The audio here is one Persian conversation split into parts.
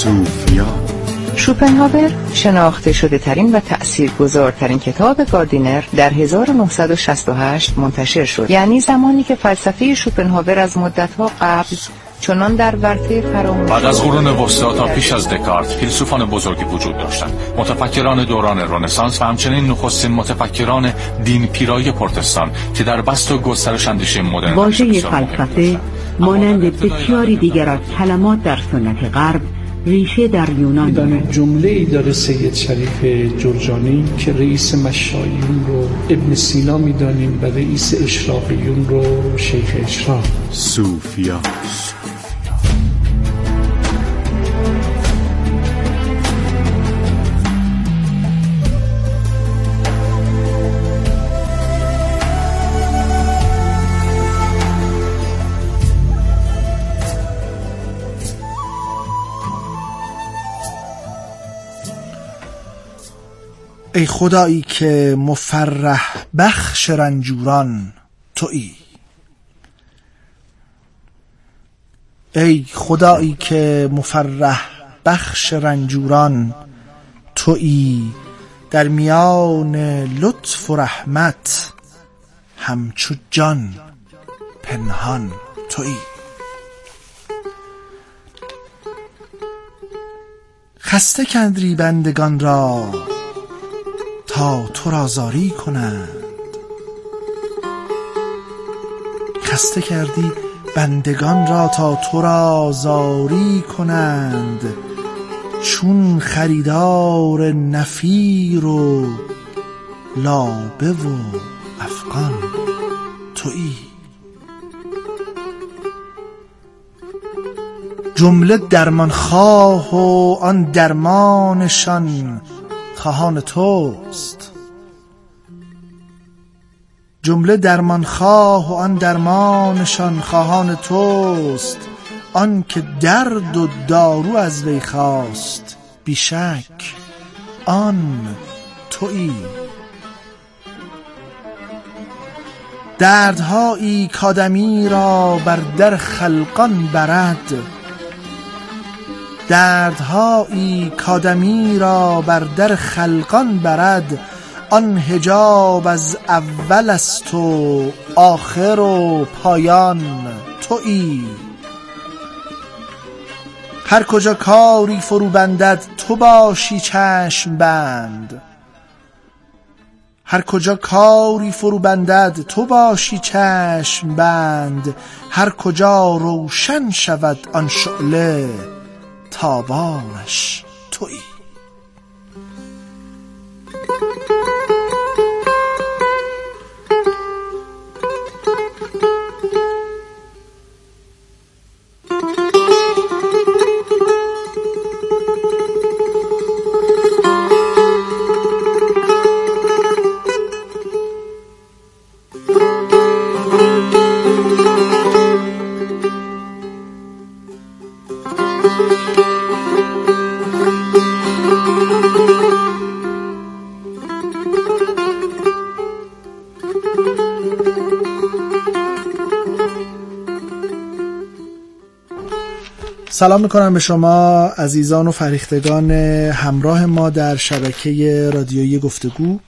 صوفیا شوپنهاور شناخته شده ترین و تأثیر گذارترین کتاب گاردینر در 1968 منتشر شد. یعنی زمانی که فلسفه شوپنهاور از مدتها قبل چنان در ورطه فراموشی بعد از قرون وسطا تا پیش از دکارت فیلسوفان بزرگی وجود داشتند. متفکران دوران رنسانس و همچنین نخستین متفکران دین پیرایی پرتستان که در بست و گسترش اندیشه مدرن واژه فلسفه مانند بسیاری دیگر از کلمات در سنت غرب ریشه در یونان دارد. جمله ای داره سید شریف جرجانی که رئیس مشایون رو ابن سینا می‌دانیم و رئیس اشراقیون رو شیخ اشراق صوفیا. ای خدایی که مفرح بخش رنجوران تویی. ای خدایی که مفرح بخش رنجوران تویی. در میان لطف و رحمت همچو جان پنهان تویی. خسته کندری بندگان را. تا تو را زاری کنند. خسته کردی بندگان را تا تو را زاری کنند. چون خریدار نفیر و لابه و افغان تویی. جمله درمان خواه و آن درمانشان خواهان توست. جمله درمان خواه و آن درمانشان خواهان توست. آن که درد و دارو از وی خواست. بیشک آن تویی. دردهایی کادمی را بر در خلقان برد. دردهایی کادمی را بر در خلقان برد آن حجاب از اول است و آخر و پایان تویی. هر کجا کاری فرو بندد تو باشی چشم بند. هر کجا کاری فرو بندد تو باشی چشم بند. هر کجا روشن شود آن شعله تابانش تویی. سلام می‌کنم به شما عزیزان و فریختگان همراه ما در شبکه رادیویی گفتگو.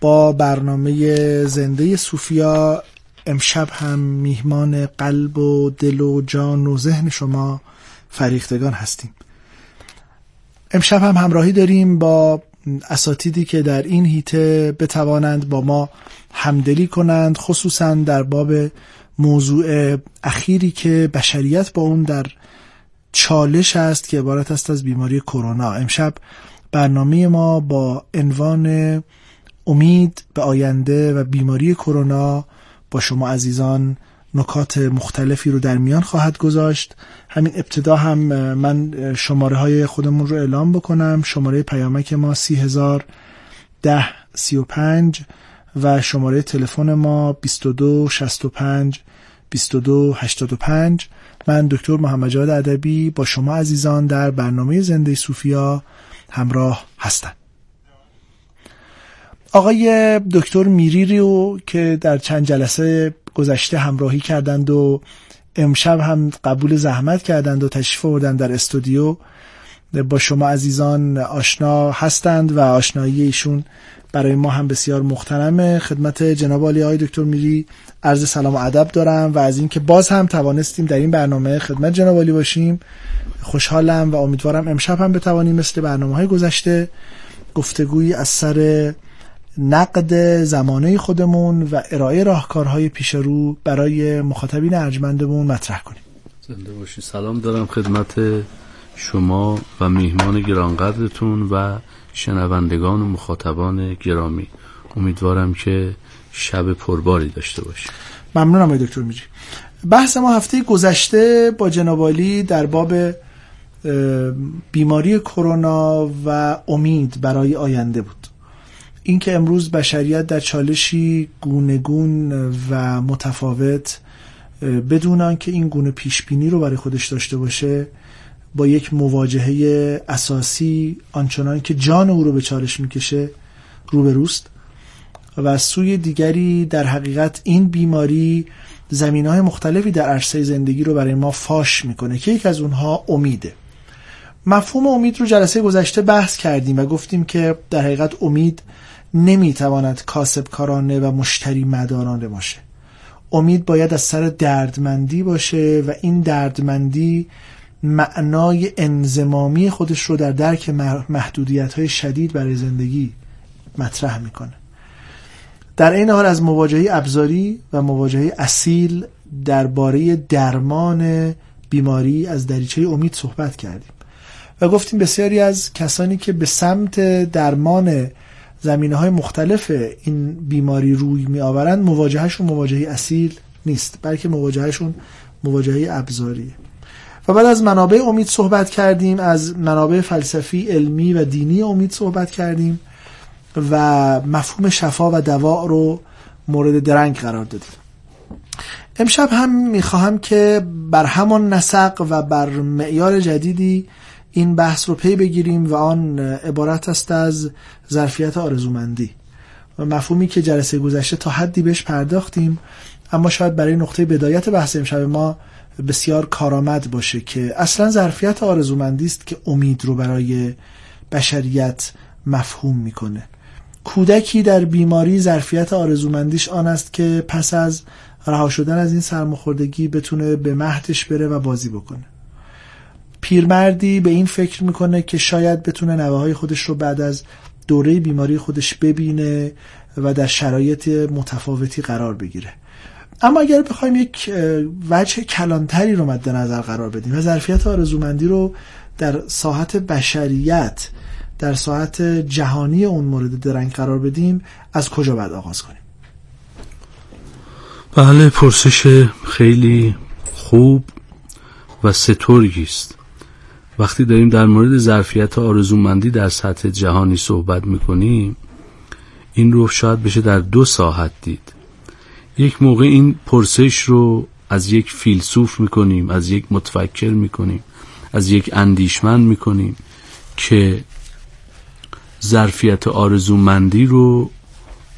با برنامه زنده صوفیا امشب هم میهمان قلب و دل و جان و ذهن شما فریختگان هستیم. امشب هم همراهی داریم با اساتیدی که در این هیته بتوانند با ما همدلی کنند خصوصا در باب موضوع اخیری که بشریت با اون در چالش است که عبارت است از بیماری کرونا. امشب برنامه ما با عنوان امید به آینده و بیماری کرونا با شما عزیزان نکات مختلفی رو در میان خواهد گذاشت. همین ابتدا هم من شماره های خودمون رو اعلام بکنم. شماره پیامک ما سی هزار ده سی و پنج و شماره تلفن ما 22 65 22 85 من دکتر محمد ادبی با شما عزیزان در برنامه زنده صوفیا همراه هستم. آقای دکتر میری رو که در چند جلسه گذشته همراهی کردند و امشب هم قبول زحمت کردند و تشریف آوردن در استودیو با شما عزیزان آشنا هستند و آشنایی ایشون برای ما هم بسیار مختنمه خدمت جناب عالی های دکتر میری عرض سلام و ادب دارم و از اینکه باز هم توانستیم در این برنامه خدمت جناب عالی باشیم. خوشحالم و امیدوارم امشب هم بتوانیم مثل برنامه های گذشته گفتگویی از سر نقد زمانه خودمون و ارائه راهکارهای پیش رو برای مخاطبین ارجمندمون مطرح کنیم. زنده باشی. سلام دارم خدمت شما و میهمان گرانقدرتون و شنوندگان و مخاطبان گرامی. امیدوارم که شب پرباری داشته باشیم. ممنونم دکتر میری بحث ما هفته گذشته با جنابالی در باب بیماری کرونا و امید برای آینده بود. اینکه امروز بشریت در چالشی گونگون و متفاوت بدون آنکه این گونه پیش بینی رو برای خودش داشته باشه با یک مواجهه اساسی آنچنان که جان او رو به چالش می‌کشه روبروست و از سوی دیگری در حقیقت این بیماری زمین های مختلفی در عرصه زندگی رو برای ما فاش می‌کنه که یک از اونها امیده. مفهوم امید رو جلسه گذشته بحث کردیم و گفتیم که در حقیقت امید نمی‌تواند کاسب کارانه و مشتری مدارانه باشه. امید باید از سر دردمندی باشه و این دردمندی معنای انزمامی خودش رو در درک محدودیت های شدید برای زندگی مطرح می‌کنه. در این حال از مواجهه ابزاری و مواجهه اصیل درباره درمان بیماری از دریچه امید صحبت کردیم و گفتیم بسیاری از کسانی که به سمت درمان زمینه های مختلف این بیماری روی می آورند مواجهشون مواجهه اصیل نیست بلکه مواجهشون مواجهه ابزاریه. و بعد از منابع امید صحبت کردیم از منابع فلسفی علمی و دینی امید صحبت کردیم و مفهوم شفا و دوا رو مورد درنگ قرار دادیم. امشب هم می‌خواهم که بر همان نسق و بر معیار جدیدی این بحث رو پی بگیریم و آن عبارت است از ظرفیت آرزومندی. و مفهومی که جلسه گذشته تا حدی بهش پرداختیم اما شاید برای نقطه بدایت بحث امشب ما بسیار کارآمد باشه که اصلا ظرفیت آرزومندی است که امید رو برای بشریت مفهوم می‌کنه. کودکی در بیماری ظرفیت آرزومندیش آن است که پس از رها شدن از این سرماخوردگی بتونه به مهدش بره و بازی بکنه. پیرمردی به این فکر می‌کنه که شاید بتونه نوه های خودش رو بعد از دوره بیماری خودش ببینه و در شرایط متفاوتی قرار بگیره. اما اگر بخوایم یک وجه کلانتری رو مد نظر قرار بدیم و ظرفیت آرزومندی رو در ساحت بشریت در ساحت جهانی اون مورد درنگ قرار بدیم از کجا باید آغاز کنیم؟ بله پرسش خیلی خوب و سترگی است. وقتی داریم در مورد ظرفیت آرزومندی در سطح جهانی صحبت می‌کنیم این رو شاید بشه در دو ساحت دید. یک موقع این پرسش رو از یک فیلسوف می‌کنیم از یک متفکر می‌کنیم از یک اندیشمند می‌کنیم که ظرفیت آرزومندی رو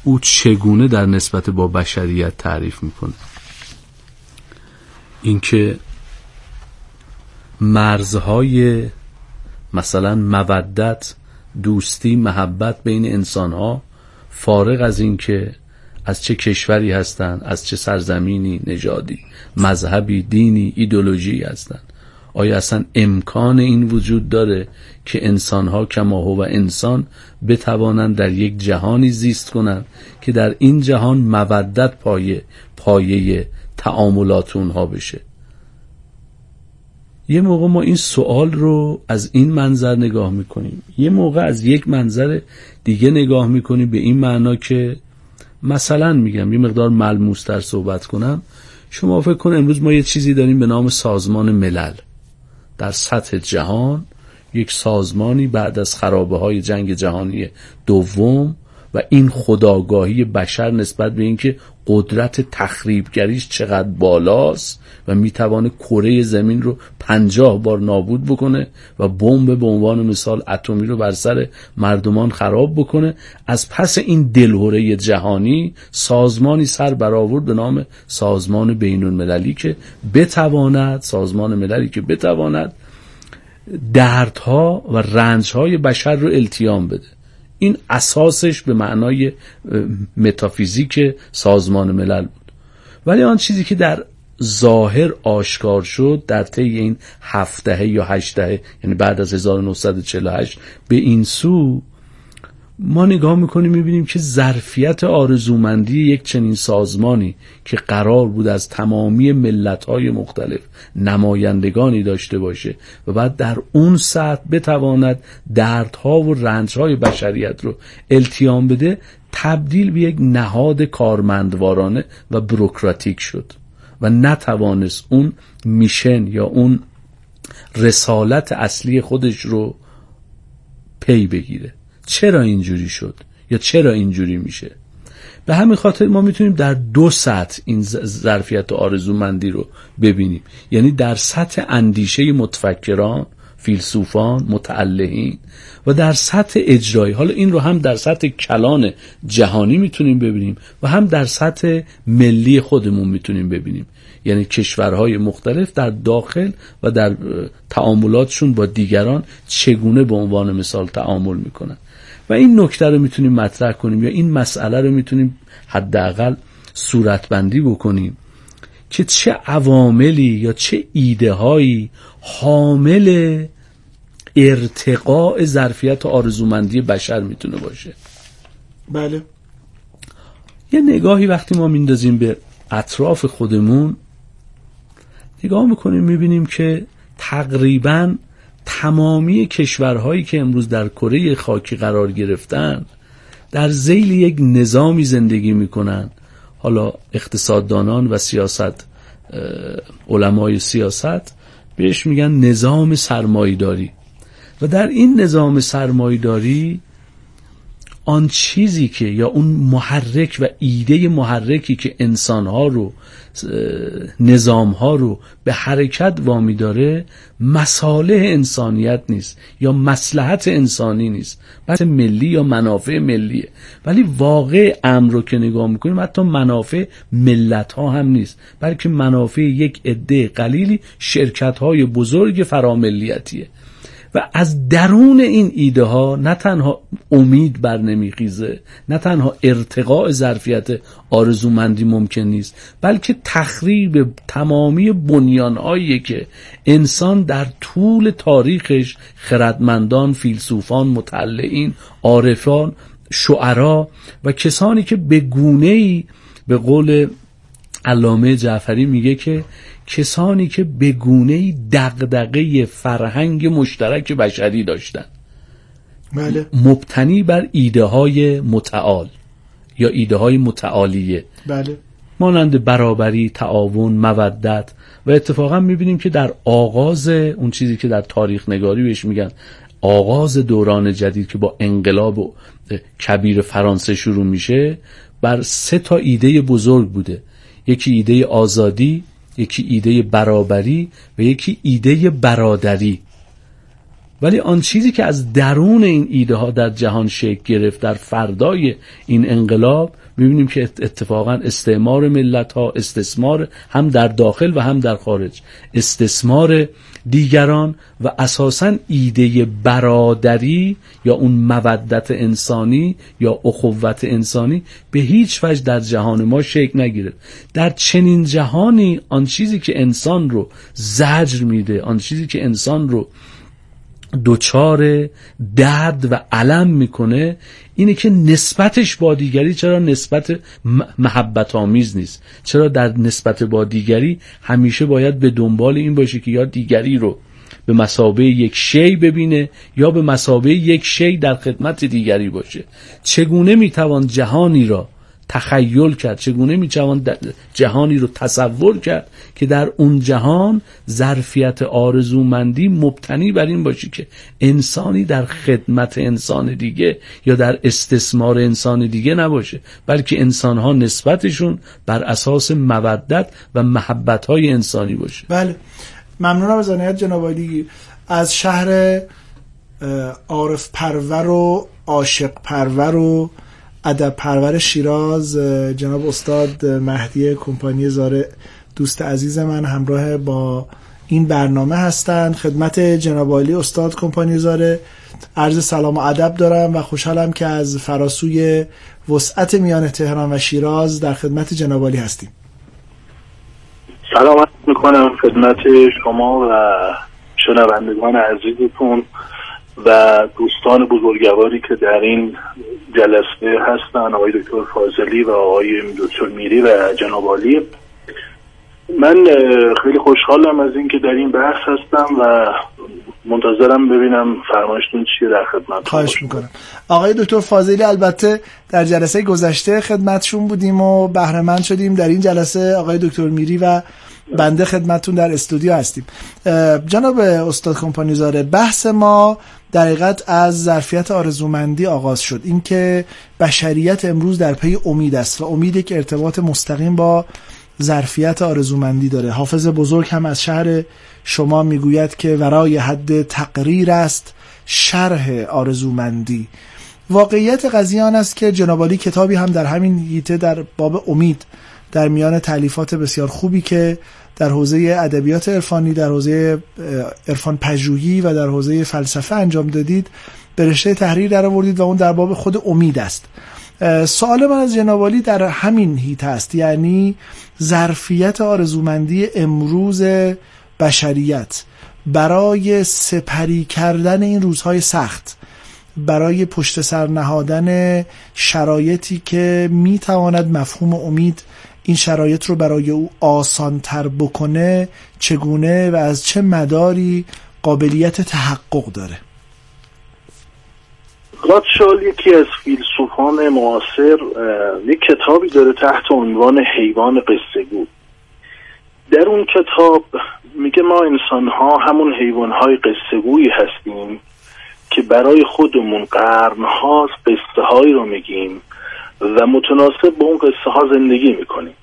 او چگونه در نسبت با بشریت تعریف می‌کنه. اینکه مرزهای مثلا مودت دوستی محبت بین انسان ها فارغ از اینکه از چه کشوری هستند از چه سرزمینی نژادی مذهبی دینی ایدولوژی هستند. آیا اصلا امکان این وجود داره که انسان ها کما و انسان بتوانند در یک جهانی زیست کنند که در این جهان مودت پایه پایه تعاملات اونها بشه؟ یه موقع ما این سوال رو از این منظر نگاه می‌کنیم. یه موقع از یک منظر دیگه نگاه می‌کنیم به این معنا که مثلا میگم یه مقدار ملموستر صحبت کنم. شما فکر کن امروز ما یه چیزی داریم به نام سازمان ملل. در سطح جهان یک سازمانی بعد از خرابه های جنگ جهانی دوم و این خداگاهی بشر نسبت به اینکه قدرت تخریبگریش چقدر بالاست و می‌توانه کره زمین رو پنجاه بار نابود بکنه و بمب به عنوان مثال اتمی رو بر سر مردمان خراب بکنه. از پس این دلهوره جهانی سازمانی سر برآورد به نام سازمان بین المللی که بتواند سازمان مللی که بتواند دردها و رنجهای بشر رو التیام بده. این اساسش به معنای متافیزیک سازمان ملل بود. ولی آن چیزی که در ظاهر آشکار شد در طی این هفت دهه یا هشت دهه یعنی بعد از 1948 به این سو ما نگاه می‌کنیم می‌بینیم که ظرفیت آرزومندی یک چنین سازمانی که قرار بود از تمامی ملتهای مختلف نمایندگانی داشته باشه و بعد در اون سطح بتواند دردها و رنجهای بشریت رو التیام بده تبدیل به یک نهاد کارمندوارانه و بروکراتیک شد و نتوانست اون میشن یا اون رسالت اصلی خودش رو پی بگیره. چرا اینجوری شد؟ یا چرا اینجوری میشه؟ به همین خاطر ما می‌تونیم در دو سطح این ظرفیت آرزومندی رو ببینیم. یعنی در سطح اندیشه متفکران فیلسوفان متعلهین و در سطح اجرایی. حالا این رو هم در سطح کلان جهانی می‌تونیم ببینیم و هم در سطح ملی خودمون می‌تونیم ببینیم. یعنی کشورهای مختلف در داخل و در تعاملاتشون با دیگران چگونه به عنوان مثال تعامل می‌کنن. و این نکته رو می‌تونیم مطرح کنیم یا این مسئله رو می‌تونیم حداقل صورتبندی بکنیم که چه عواملی یا چه ایده هایی حامل ارتقاء ظرفیت آرزومندی بشر می‌تونه باشه. بله. یه نگاهی وقتی ما میندازیم به اطراف خودمون نگاه می‌کنیم می‌بینیم که تقریبا تمامی کشورهایی که امروز در کره خاکی قرار گرفتن در زیل یک نظامی زندگی می‌کنن. حالا اقتصاددانان و سیاست علمای سیاست بهش میگن نظام سرمایداری و در این نظام سرمایداری آن چیزی که یا اون محرک و ایده محرکی که انسانها رو نظامها رو به حرکت وامی داره مصالح انسانیت نیست یا مسلحت انسانی نیست. بحث ملی یا منافع ملیه. ولی واقع امر رو که نگاه می‌کنیم حتی منافع ملت ها هم نیست. بلکه منافع یک عده قلیلی شرکت های بزرگ فراملیتیه. و از درون این ایده ها نه تنها امید بر نمیخیزه نه تنها ارتقاء ظرفیت آرزومندی ممکن نیست بلکه تخریب تمامی بنیانهایی که انسان در طول تاریخش خردمندان فیلسوفان مطلعین عارفان شعرا و کسانی که به گونه ای به قول علامه جعفری میگه که کسانی که به گونه دغدغه فرهنگ مشترک بشری داشتن بله. مبتنی بر ایده های متعال یا ایده های متعالیه بله. مانند برابری تعاون مودت و اتفاقا می‌بینیم که در آغاز اون چیزی که در تاریخ نگاری بهش میگن آغاز دوران جدید که با انقلاب و کبیر فرانسه شروع میشه بر سه تا ایده بزرگ بوده یکی ایده آزادی یکی ایده برابری و یکی ایده برادری. ولی آن چیزی که از درون این ایده ها در جهان شکل گرفت در فردای این انقلاب می‌بینیم که اتفاقا استعمار ملت ها استثمار هم در داخل و هم در خارج. استثمار دیگران و اساسا ایده برادری یا اون مودت انسانی یا اخوت انسانی به هیچ وجه در جهان ما شکل نگیره. در چنین جهانی آن چیزی که انسان رو زجر میده آن چیزی که انسان رو دوچار درد و علم می‌کنه اینه که نسبتش با دیگری چرا نسبت محبت آمیز نیست. چرا در نسبت با دیگری همیشه باید به دنبال این باشه که یا دیگری رو به مسابه یک شی ببینه یا به مسابه یک شی در خدمت دیگری باشه. چگونه می‌توان جهانی را تخیل کرد. چگونه می‌توان جهانی رو تصور کرد که در اون جهان ظرفیت آرزومندی مبتنی بر این باشه که انسانی در خدمت انسان دیگه یا در استثمار انسان دیگه نباشه بلکه انسانها نسبتشون بر اساس مودت و محبت های انسانی باشه. بله. ممنونم از عنایت جناب از شهر عارف پرور و عاشق پرور و ادب پرور شیراز جناب استاد مهدی کمپانی زاره دوست عزیز من همراه با این برنامه هستند. خدمت جناب عالی استاد کمپانیزاره عرض سلام و ادب دارم و خوشحالم که از فراسوی وسعت میان تهران و شیراز در خدمت جناب عالی هستیم. سلام می‌کنم خدمت شما و شنوندگان عزیزتون. و دوستان بزرگواری که در این جلسه هستن آقای دکتر فاضلی و آقای دکتر میری و جناب عالی. من خیلی خوشحالم از اینکه در این بحث هستم و منتظرم ببینم فرمایشتون چیه در خدمت خواهش می‌کنم. آقای دکتر فاضلی البته در جلسه گذشته خدمتشون بودیم و بهرهمند شدیم. در این جلسه آقای دکتر میری و بنده خدمتون در استودیو هستیم. جناب استاد کمپانیزاده بحث ما در از ظرفیت آرزومندی آغاز شد. اینکه بشریت امروز در پی امید است و امید که ارتباط مستقیم با ظرفیت آرزومندی داره. حافظ بزرگ هم از شهر شما می‌گوید که ورای حد تقریر است شرح آرزومندی. واقعیت قضیه آن است که جنابالی کتابی هم در همین هیته در باب امید در میان تعلیفات بسیار خوبی که در حوزه ادبیات عرفانی در حوزه عرفان پژوهی و در حوزه فلسفه انجام دادید به رشته تحریر در آوردید و اون در باب خود امید است. سوال من از جنابالی در همین هیت است یعنی ظرفیت آرزومندی امروز بشریت برای سپری کردن این روزهای سخت برای پشت سر نهادن شرایطی که می‌تواند مفهوم امید این شرایط رو برای او آسانتر بکنه چگونه و از چه مداری قابلیت تحقق داره؟ گاتشال یکی از فیلسوفان معاصر یک کتابی داره تحت عنوان حیوان قصه در اون کتاب میگه ما انسان ها همون حیوان های قصه هستیم که برای خودمون قرن ها قصه هایی رو میگیم. و متناسب با اون قصه ها زندگی می‌کنیم.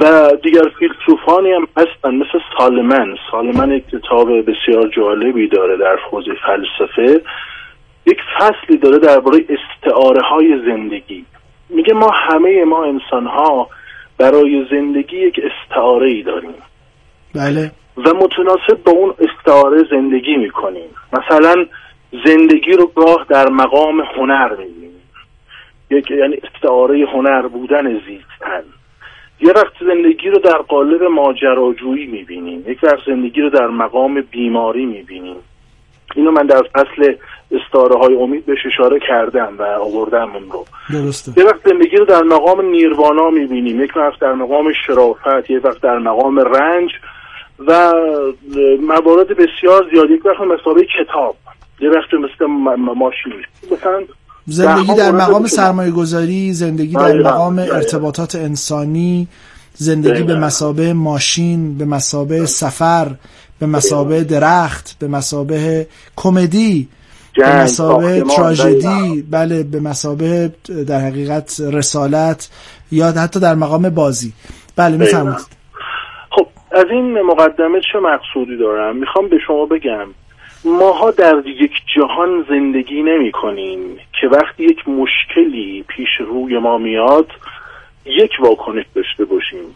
و دیگر فیلسوفانی هم هستن مثل سالمن. سالمن یک کتاب بسیار جالبی داره در حوزه فلسفه. یک فصلی داره درباره استعاره های زندگی. میگه ما همه ما انسان ها برای زندگی یک استعاره ای داریم. بله. و متناسب با اون استعاره زندگی می‌کنیم. مثلا زندگی رو گاه در مقام هنر می‌بینیم. یک یعنی استعاره هنر بودن زیستن. یه وقت زندگی رو در قالب ماجراجویی می‌بینیم. یک وقت زندگی رو در مقام بیماری می‌بینیم. اینو من در فصل استاره های امید بهش اشاره کردم و آوردم اون رو. درسته. یه وقت زندگی رو در مقام نیروانا می‌بینیم. یک وقت در مقام شرافت یک وقت در مقام رنج و موارد بسیار زیاد. یک وقت مسابقه کتاب. یه وقت مثل ماشین. مثلا زندگی در مقام سرمایه گذاری زندگی در مقام ارتباطات انسانی زندگی به مسابه ماشین به مسابه سفر به مسابه درخت به مسابه کمدی به مسابه تراژدی بله به مسابه در حقیقت رسالت یا حتی در مقام بازی. بله می‌فهمید خب از این مقدمه چه مقصودی دارم؟ می‌خوام به شما بگم ماها در یک جهان زندگی نمی کنیم که وقتی یک مشکلی پیش روی ما میاد یک واکنش داشته باشیم.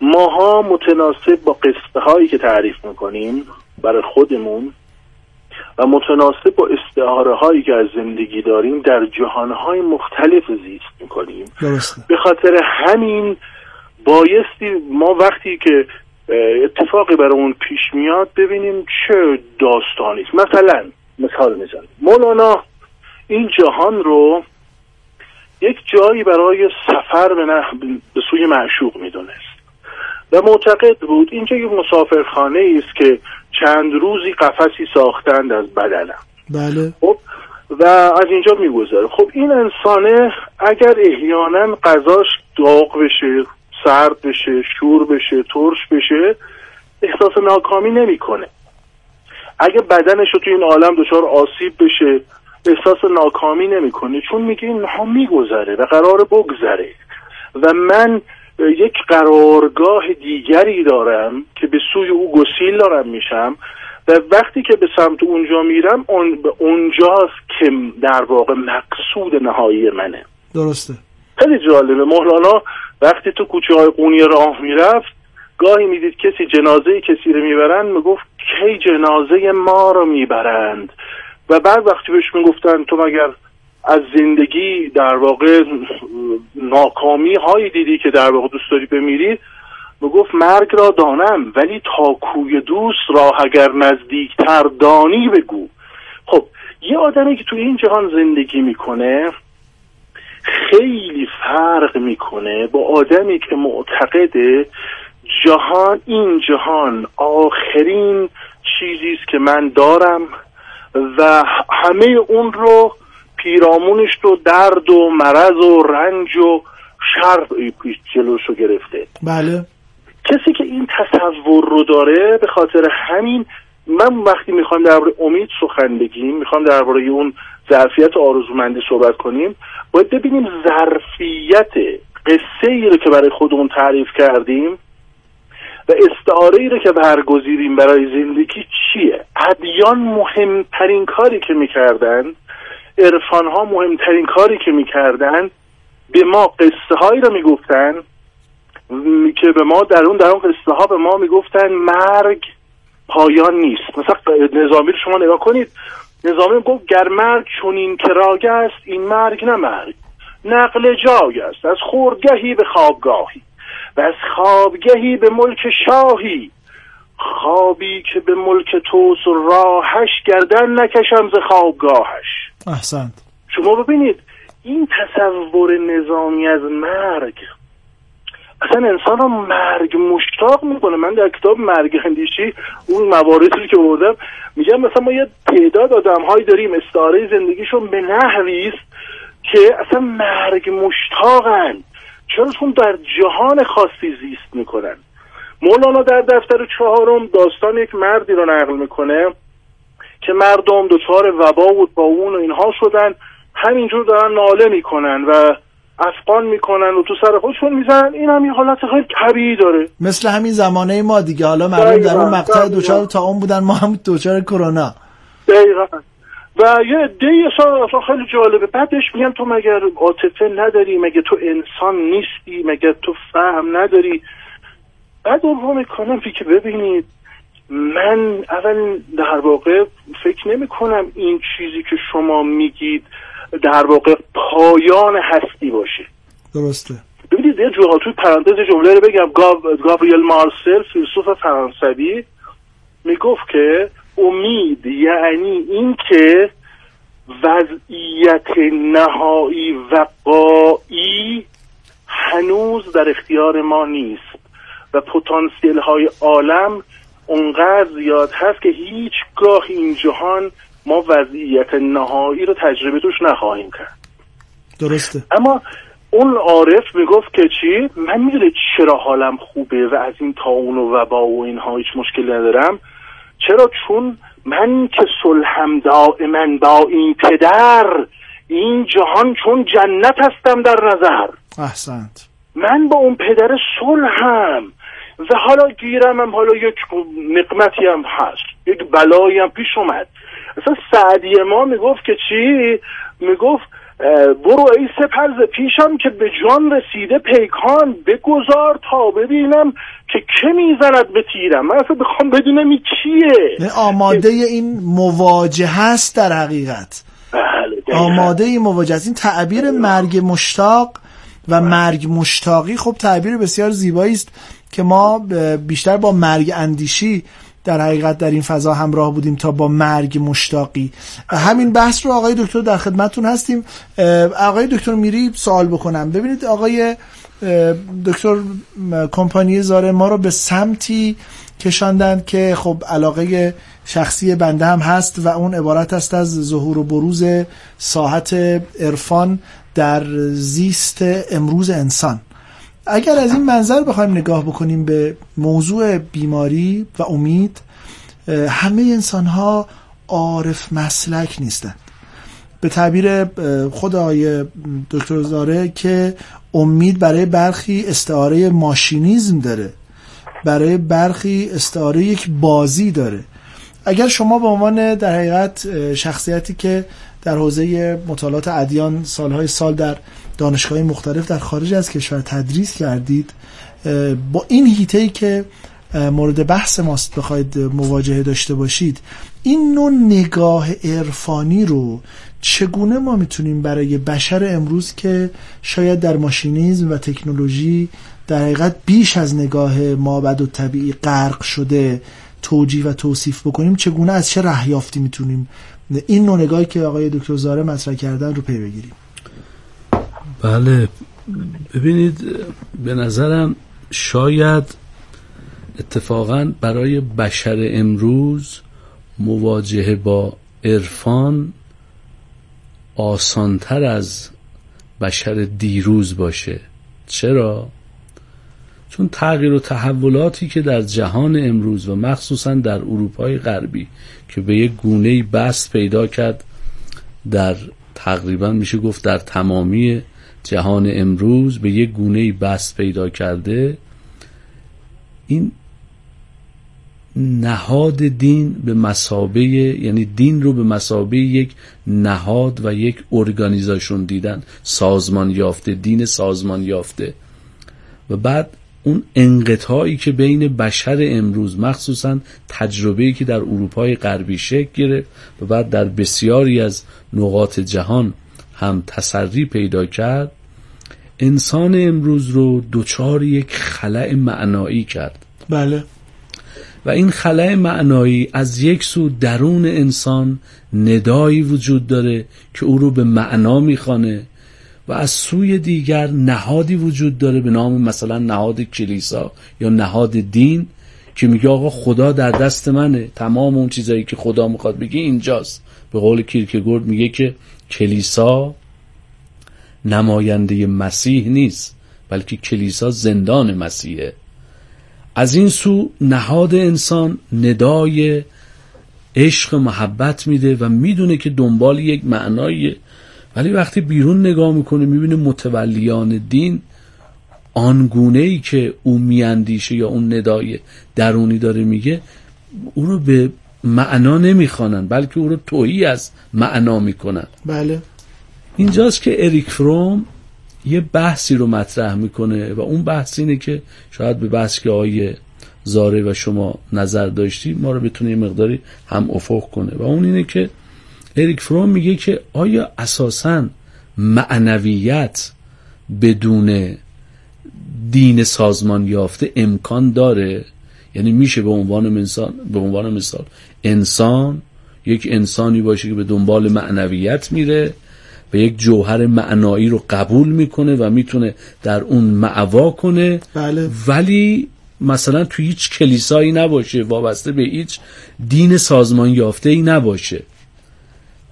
ماها متناسب با قصه هایی که تعریف می‌کنیم برای خودمون و متناسب با استعاره هایی که از زندگی داریم در جهان های مختلف زیست می‌کنیم. به خاطر همین بایستی ما وقتی که اتفاقی برای اون پیش میاد ببینیم چه داستانی است. مثلا مثال می‌زنیم مولانا این جهان رو یک جایی برای سفر به, به سوی معشوق می‌دونست. و معتقد بود اینجا یک مسافرخانه است که چند روزی قفسی ساختند از بدنم. بله. خب و از اینجا می‌گذاره خب این انسانه اگر احیانا غذاش داغ بشه سرد بشه شور بشه ترش بشه احساس ناکامی نمی‌کنه. اگه بدنش رو تو این عالم دچار آسیب بشه احساس ناکامی نمی‌کنه. چون میگه اینها میگذره و قرار بگذره. و من یک قرارگاه دیگری دارم که به سوی او گسیل دارم میشم و وقتی که به سمت اونجا میرم اون به اونجاست که در واقع مقصود نهایی منه. درسته. خیلی جالبه. مولانا وقتی تو کوچه های قونی راه می‌رفت گاهی می‌دید کسی جنازه کسی رو می‌برن می‌گفت کی جنازه ما رو می‌برند؟ و بعد وقتی بهش می‌گفتن تو مگر از زندگی در واقع ناکامی هایی دیدی که در واقع دوست داری بمیری؟ می‌گفت مرگ را دانم ولی تا کوی دوست را اگر نزدیکتر دانی بگو. خب یه آدمی که توی این جهان زندگی می‌کنه خیلی فرق می‌کنه با آدمی که معتقده جهان این جهان آخرین چیزی است که من دارم و همه اون رو پیرامونش رو درد و مرض و رنج و شر پیش جلوش رو گرفته. بله. کسی که این تصور رو داره به خاطر همین من وقتی می‌خوام درباره امید سخن بگیم می‌خوام درباره اون ظرفیت آرزومندی صحبت کنیم باید ببینیم ظرفیت قصه ای رو که برای خودمون تعریف کردیم و استعاره ای رو که برگزیدیم برای زندگی چیه؟ ادیان مهمترین کاری که می‌کردن عرفان ها مهمترین کاری که می‌کردن به ما قصه هایی رو می‌گفتن که به ما در اون در اون قصه ها به ما می‌گفتن مرگ پایان نیست. مثلا نظامی رو شما نگاه کنید نظامی گفت گر مرگ چونین که راگ است این مرگ نه مرگ نقل جای است از خورگهی به خوابگاهی و از خوابگهی به ملک شاهی. خوابی که به ملک توس راهش گردن نکشم ز خوابگاهش. احسنت. شما ببینید این تصور نظامی از مرگ اصلا انسان رو مرگ مشتاق می‌کنه. من در کتاب مرگ اندیشی اون مواردی که بردم میگم مثلا ما یه تعداد آدم هایی داریم استعاره زندگیشون به نحوی است که اصلا مرگ مشتاقن. چرا؟ چون در جهان خاصی زیست می‌کنن. مولانا در دفتر چهارم داستان یک مردی رو نقل می‌کنه که مردم دچار وبا و اون و اینها شدن. همینجور دارن ناله می‌کنن و افغان می‌کنن و تو سر خودشون می‌زنن این هم یه حالت خیلی طبیعی داره. مثل همین زمانه ما دیگه. حالا مردم در اون مقطع دوچار تا اون بودن ما هم دوچار کرونا. دقیقا. و یه عده اصلا خیلی جالبه. بعدش میگن تو مگر عاطفه نداری مگه تو انسان نیستی مگه تو فهم نداری. بعد اون می‌کنم که ببینید من اول در واقع فکر نمی کنم این چیزی که شما میگید در واقع پایان هستی باشه. درسته. ببینید یه جوها توی پرانتز جمله رو بگم. گابریل مارسل فیلسوف فرانسوی می‌گفت که امید یعنی اینکه وضعیت نهایی وقایی هنوز در اختیار ما نیست و پتانسیل های عالم اونقدر زیاد هست که هیچگاه این جهان ما وضعیت نهایی رو تجربه توش نخواهیم کرد. درسته. اما اون عارف می‌گفت که چی؟ من می‌دونه چرا حالم خوبه و از این تاون و وبا و اینها هیچ مشکلی ندارم؟ چرا؟ چون من که صلحم دائما با این پدر این جهان چون جنت هستم در نظر. احسنت. من با اون پدر صلحم و حالا گیرم هم حالا یک نقمتی هم هست. یک بلایی هم پیش اومد. اصلا سعدی ما می‌گفت که چی؟ می‌گفت برو ای سپرز پیشم که به جان رسیده پیکان بگذار تا ببینم که که می‌زند به تیرم. من اصلا بخوام بدونم این کیه آماده این مواجه هست در حقیقت. بله آماده این مواجه هست. این تعبیر مرگ مشتاق و مرگ مشتاقی خب تعبیر بسیار زیبایی است که ما بیشتر با مرگ اندیشی در حقیقت در این فضا همراه بودیم تا با مرگ مشتاقی. همین بحث رو آقای دکتر در خدمتون هستیم. آقای دکتر میری سوال بکنم. ببینید آقای دکتر کمپانی زاره ما رو به سمتی کشاندند که خب علاقه شخصی بنده هم هست و اون عبارت است از ظهور و بروز ساحت عرفان در زیست امروز انسان. اگر از این منظر بخوایم نگاه بکنیم به موضوع بیماری و امید همه انسان ها عارف مسلک نیستند. به تعبیر خود آقای دکتر زاره که امید برای برخی استعاره ماشینیزم داره برای برخی استعاره یک بازی داره. اگر شما به عنوان در حقیقت شخصیتی که در حوزه مطالعات ادیان سالهای سال در دانشگاه مختلف در خارج از کشور تدریس کردید. با این هیته که مورد بحث ماست بخواید مواجهه داشته باشید این نوع نگاه عرفانی رو چگونه ما می‌تونیم برای بشر امروز که شاید در ماشینیزم و تکنولوژی در حقیقت بیش از نگاه مابد و طبیعی غرق شده توجیه و توصیف بکنیم چگونه از چه رهیافتی می‌تونیم این نوع نگاهی که آقای دکتر زاره مطرح کردن رو پی بگیریم؟ بله ببینید به نظرم شاید اتفاقا برای بشر امروز مواجهه با عرفان آسانتر از بشر دیروز باشه چرا؟ چون تغییر و تحولاتی که در جهان امروز و مخصوصا در اروپای غربی که به یک گونه بست پیدا کرد در تقریبا میشه گفت در تمامی جهان امروز به یک گونه بست پیدا کرده این نهاد دین به مسابه یعنی دین رو به مسابه یک نهاد و یک ارگانیزاشون دیدن سازمان یافته دین سازمان یافته. و بعد اون انقطاعی که بین بشر امروز مخصوصا تجربه‌ای که در اروپای غربی شکل گرفت و بعد در بسیاری از نقاط جهان هم تسری پیدا کرد انسان امروز رو دچار یک خلع معنایی کرد. بله. و این خلع معنایی از یک سو درون انسان ندایی وجود داره که او رو به معنا می‌خوانه و از سوی دیگر نهادی وجود داره به نام مثلا نهاد کلیسا یا نهاد دین که میگه آقا خدا در دست منه. تمام اون چیزایی که خدا می‌خواد بگه اینجاست. به قول کیرکگورد میگه که کلیسا نماینده مسیح نیست بلکه کلیسا زندان مسیحه. از این سو نهاد انسان ندای عشق محبت میده و می‌دونه که دنبال یک معناییه. ولی وقتی بیرون نگاه می‌کنه می‌بینه متولیان دین آنگونه ای که او میاندیشه یا اون ندای درونی داره میگه او رو به معنا نمی‌خوانن بلکه او رو توهی از معنا می‌کنن. بله. اینجاست که اریک فروم یه بحثی رو مطرح می‌کنه و اون بحث اینه که شاید به بحث که آقای زاره و شما نظر داشتی ما رو بتونه یه مقداری هم افق کنه. و اون اینه که اریک فروم میگه که آیا اساسا معنویت بدون دین سازمان یافته امکان داره؟ یعنی میشه به عنوان انسان به عنوان مثال انسان یک انسانی باشه که به دنبال معنویت میره و یک جوهر معنایی رو قبول می‌کنه و می‌تونه در اون معوا کنه. بله. ولی مثلا تو هیچ کلیسایی نباشه وابسته به هیچ دین سازمان یافته ای نباشه.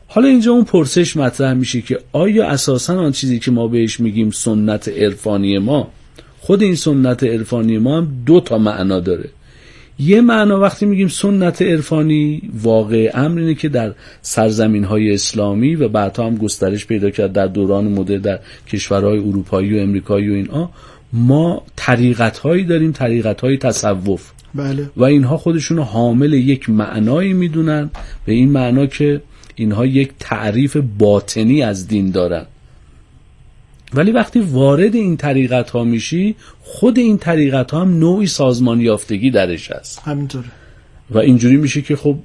حالا اینجا اون پرسش مطرح میشه که آیا اساسا آن چیزی که ما بهش میگیم سنت عرفانی ما خود این سنت عرفانی ما هم دو تا معنا داره. یه معنا وقتی میگیم سنت عرفانی واقع امر اینه که در سرزمین های اسلامی و بعدها هم گسترش پیدا کرد در دوران مدر در کشورهای اروپایی و امریکایی و اینا ما طریقت هایی داریم طریقت های تصوف بله. و اینها خودشون حامل یک معنایی می‌دونن به این معنا که اینها یک تعریف باطنی از دین دارن ولی وقتی وارد این طریقت ها میشی خود این طریقت ها هم نوعی سازمان یافتگی درش هست. همینطوره. و اینجوری میشه که خب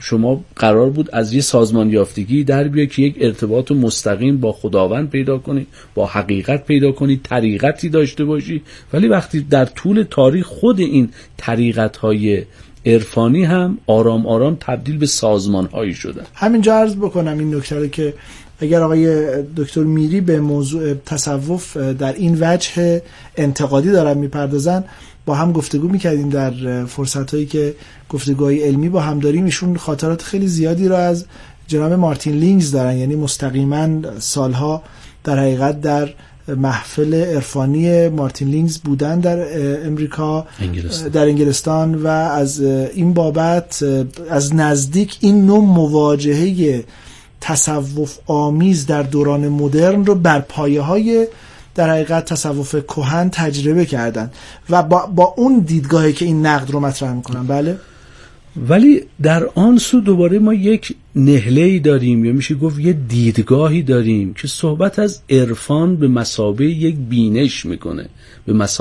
شما قرار بود از یه سازمان یافتگی در بیا که یک ارتباط مستقیم با خداوند پیدا کنی با حقیقت پیدا کنی طریقتی داشته باشی. ولی وقتی در طول تاریخ خود این طریقت های عرفانی هم آرام آرام تبدیل به سازمان هایی شدن همینجا عرض بکنم این نکته که اگر آقای دکتر میری به موضوع تصوف در این وجه انتقادی دارن می‌پردازن با هم گفتگو می‌کردیم در فرصت هایی که گفتگوهای علمی با هم داریم. ایشون خاطرات خیلی زیادی رو از جناب مارتین لینگز دارن یعنی مستقیما سالها در حقیقت در محفل عرفانی مارتین لینگز بودن در امریکا انگلستان. در انگلستان و از این بابت از نزدیک این نوع مواجهه تصوف آمیز در دوران مدرن رو بر پایه های در حقیقت تصوف کهن تجربه کردن و با, با اون دیدگاهی که این نقد رو مطرح می‌کنن بله ولی در آن سو دوباره ما یک نهله ای داریم یا میشه گفت یه دیدگاهی داریم که صحبت از عرفان به مسابه یک بینش می‌کنه به